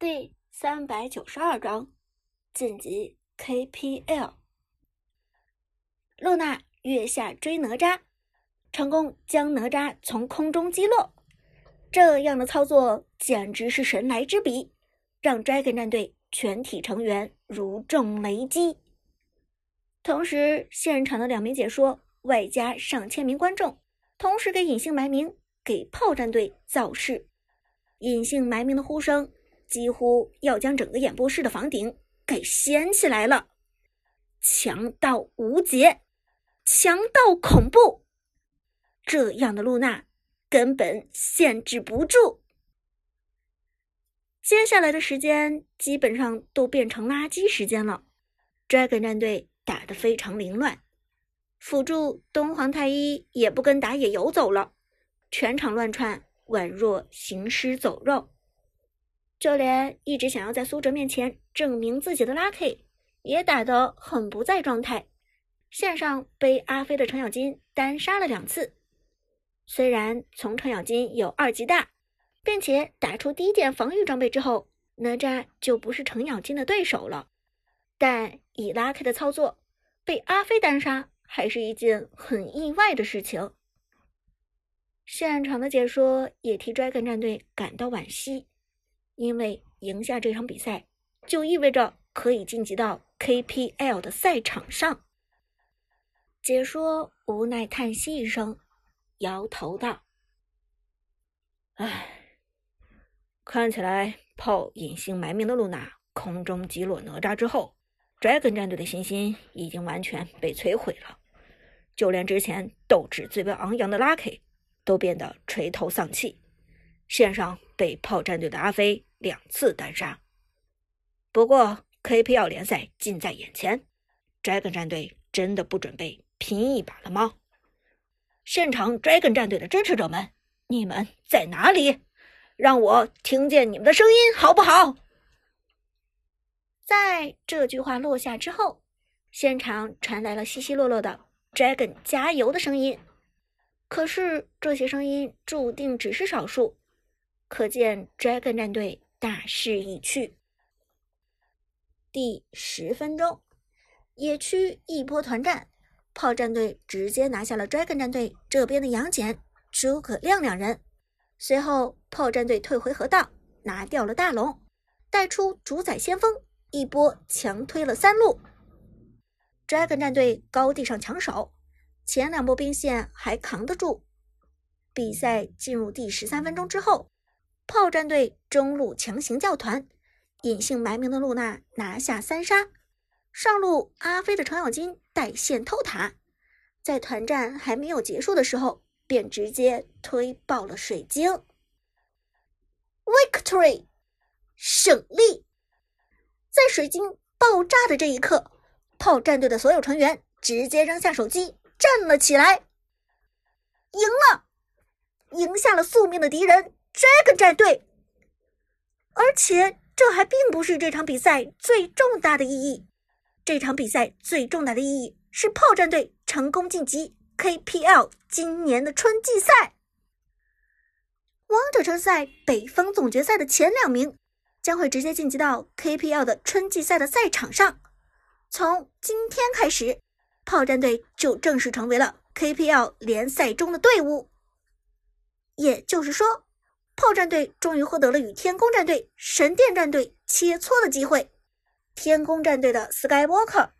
第三百九十二章晋级 KPL。露娜月下追哪吒，成功将哪吒从空中击落。这样的操作简直是神来之笔，让 Dragon 战队全体成员如中雷击。同时，现场的两名解说外加上千名观众，同时给隐姓埋名给炮战队造势。隐姓埋名的呼声。几乎要将整个演播室的房顶给掀起来了，强到无解，强到恐怖，这样的露娜根本限制不住。接下来的时间基本上都变成垃圾时间了，Dragon 战队打得非常凌乱，辅助东皇太一也不跟打野游走了，全场乱窜，宛若行尸走肉。就连一直想要在苏哲面前证明自己的 Lucky 也打得很不在状态，线上被阿飞的程咬金单杀了两次。虽然从程咬金有二级大，并且打出第一件防御装备之后，哪吒就不是程咬金的对手了，但以 Lucky 的操作被阿飞单杀还是一件很意外的事情。现场的解说也替 Dragon 战队感到惋惜。因为赢下这场比赛，就意味着可以晋级到 KPL 的赛场上。解说无奈叹息一声，摇头道：“唉，看起来炮隐姓埋名的露娜空中击落哪吒之后，Dragon 战队的信心已经完全被摧毁了。就连之前斗志最为昂扬的 Lucky 都变得垂头丧气。线上被炮战队的阿飞。”两次单杀，不过 KPL 联赛近在眼前，Dragon 战队真的不准备拼一把了吗？现场 Dragon 战队的支持者们，你们在哪里？让我听见你们的声音好不好？在这句话落下之后，现场传来了稀稀落落的 Dragon 加油的声音。可是这些声音注定只是少数，可见 Dragon 战队。大势已去。第十分钟，野区一波团战，炮战队直接拿下了 Dragon 战队这边的杨戬、诸葛亮两人。随后，炮战队退回河道，拿掉了大龙，带出主宰先锋，一波强推了三路。Dragon 战队高地上抢手，前两波兵线还扛得住。比赛进入第十三分钟之后。炮战队中路强行叫团，隐姓埋名的露娜拿下三杀。上路阿飞的程咬金带线偷塔，在团战还没有结束的时候，便直接推爆了水晶。Victory，胜利！在水晶爆炸的这一刻，炮战队的所有成员直接扔下手机，站了起来。赢了，赢下了宿命的敌人。Dragon 战队，而且这还并不是这场比赛最重大的意义。这场比赛最重大的意义是炮战队成功晋级 KPL 今年的春季赛。王者城赛北方总决赛的前两名将会直接晋级到 KPL 的春季赛的赛场上。从今天开始，炮战队就正式成为了 KPL 联赛中的队伍。也就是说。炮战队终于获得了与天宫战队、神殿战队切磋的机会。天宫战队的 Skywalker、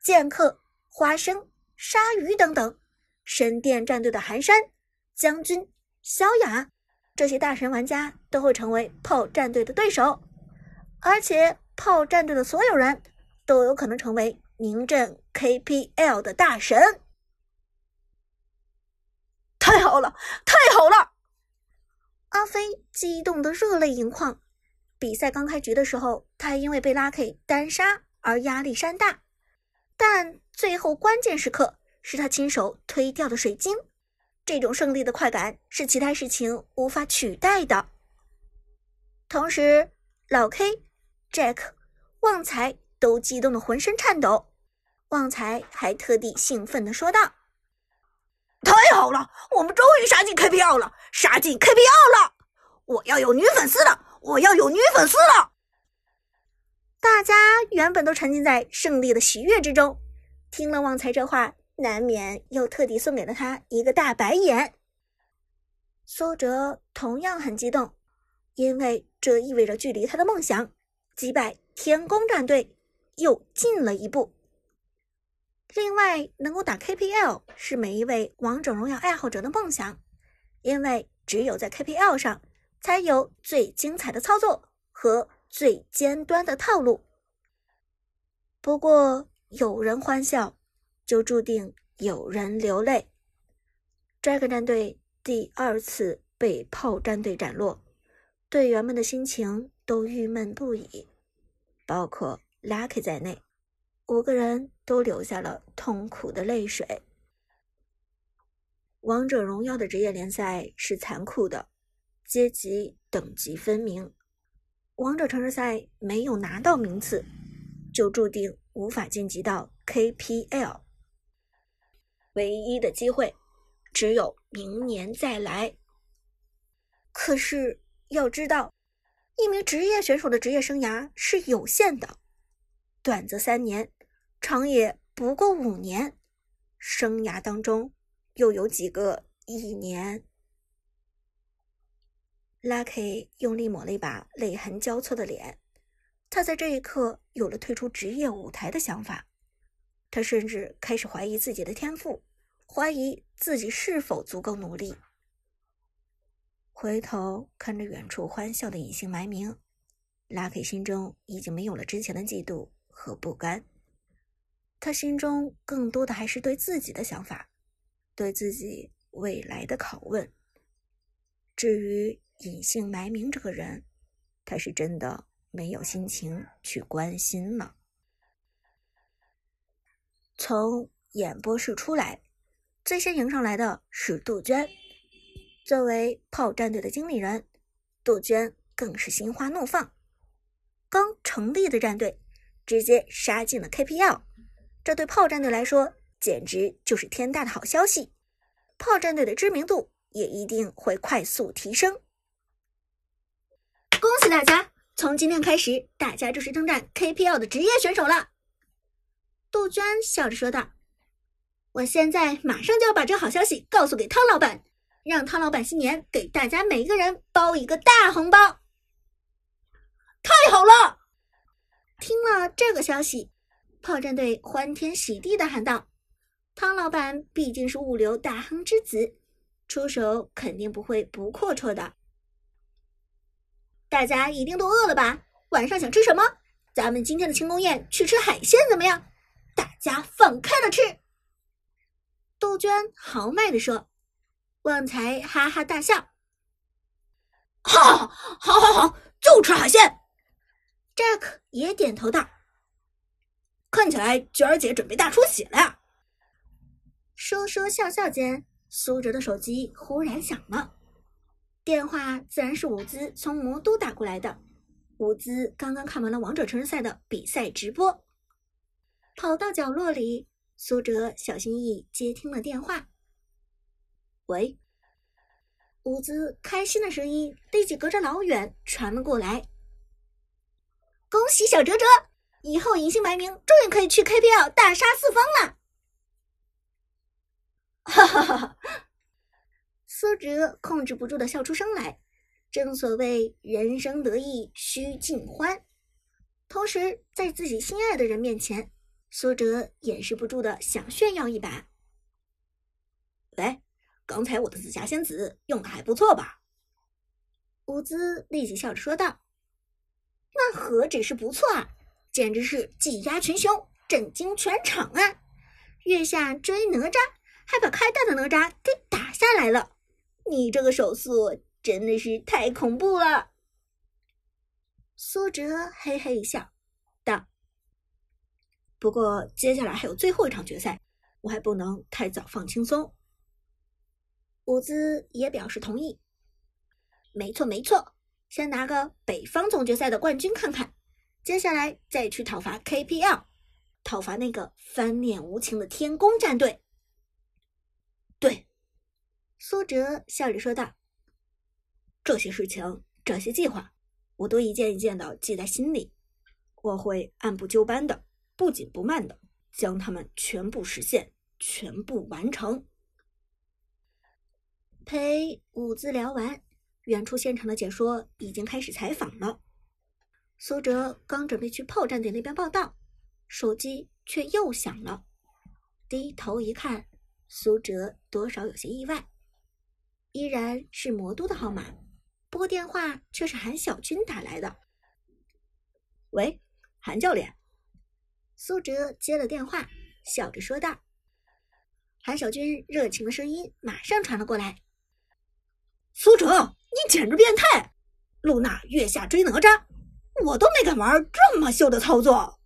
剑客、花生、鲨鱼等等，神殿战队的寒山将军、萧雅，这些大神玩家都会成为炮战队的对手。而且，炮战队的所有人都有可能成为名震 KPL 的大神。太好了，太好了！阿飞激动的热泪盈眶。比赛刚开局的时候，他因为被拉 K 单杀而压力山大，但最后关键时刻是他亲手推掉的水晶，这种胜利的快感是其他事情无法取代的。同时，老 K、Jack、旺财都激动的浑身颤抖。旺财还特地兴奋的说道。太好了，我们终于杀进 KPL 了，杀进 KPL 了！我要有女粉丝了，我要有女粉丝了！大家原本都沉浸在胜利的喜悦之中，听了旺财这话，难免又特地送给了他一个大白眼。苏哲同样很激动，因为这意味着距离他的梦想击败天宫战队又近了一步。另外，能够打 KPL 是每一位王者荣耀爱好者的梦想，因为只有在 KPL 上才有最精彩的操作和最尖端的套路。不过，有人欢笑，就注定有人流泪。Dragon 战队第二次被炮战队斩落，队员们的心情都郁闷不已，包括 Lucky 在内。五个人都流下了痛苦的泪水。王者荣耀的职业联赛是残酷的，阶级等级分明。王者城市赛没有拿到名次，就注定无法晋级到 KPL。唯一的机会只有明年再来。可是要知道，一名职业选手的职业生涯是有限的，短则三年。长也不过五年，生涯当中又有几个一年？Lucky 用力抹了一把泪痕交错的脸，他在这一刻有了退出职业舞台的想法。他甚至开始怀疑自己的天赋，怀疑自己是否足够努力。回头看着远处欢笑的隐姓埋名，Lucky 心中已经没有了之前的嫉妒和不甘。他心中更多的还是对自己的想法，对自己未来的拷问。至于隐姓埋名这个人，他是真的没有心情去关心了。从演播室出来，最先迎上来的是杜鹃。作为炮战队的经理人，杜鹃更是心花怒放。刚成立的战队，直接杀进了 KPL。这对炮战队来说简直就是天大的好消息，炮战队的知名度也一定会快速提升。恭喜大家，从今天开始，大家就是征战 KPL 的职业选手了。杜鹃笑着说道：“我现在马上就要把这好消息告诉给汤老板，让汤老板新年给大家每一个人包一个大红包。”太好了！听了这个消息。炮战队欢天喜地的喊道：“汤老板毕竟是物流大亨之子，出手肯定不会不阔绰的。大家一定都饿了吧？晚上想吃什么？咱们今天的庆功宴去吃海鲜怎么样？大家放开了吃！”杜鹃豪迈的说。旺财哈哈大笑：“好，好，好，好，就吃海鲜。”Jack 也点头道。看起来娟儿姐准备大出血了呀！说说笑笑间，苏哲的手机忽然响了，电话自然是伍兹从魔都打过来的。伍兹刚刚看完了王者城市赛的比赛直播，跑到角落里，苏哲小心翼翼接听了电话。喂，伍兹开心的声音立即隔着老远传了过来。恭喜小哲哲！以后隐姓埋名，终于可以去 KPL 大杀四方了！哈哈哈哈苏哲控制不住的笑出声来。正所谓人生得意须尽欢，同时在自己心爱的人面前，苏哲掩饰不住的想炫耀一把。喂，刚才我的紫霞仙子用的还不错吧？伍兹立即笑着说道：“那何止是不错啊！”简直是技压群雄，震惊全场啊！月下追哪吒，还把开大的哪吒给打下来了。你这个手速真的是太恐怖了。苏哲嘿嘿一笑，道：“不过接下来还有最后一场决赛，我还不能太早放轻松。”伍兹也表示同意。没错没错，先拿个北方总决赛的冠军看看。接下来再去讨伐 KPL，讨伐那个翻脸无情的天宫战队。对，苏哲笑着说道：“这些事情，这些计划，我都一件一件的记在心里。我会按部就班的、不紧不慢的将它们全部实现、全部完成。陪五字聊完，远处现场的解说已经开始采访了。苏哲刚准备去炮战点那边报道，手机却又响了。低头一看，苏哲多少有些意外，依然是魔都的号码，不过电话却是韩小军打来的。喂。韩教练，苏哲接了电话，笑着说道：“韩小军热情的声音马上传了过来。苏哲，你简直变态！露娜月下追哪吒，我都没敢玩这么秀的操作。”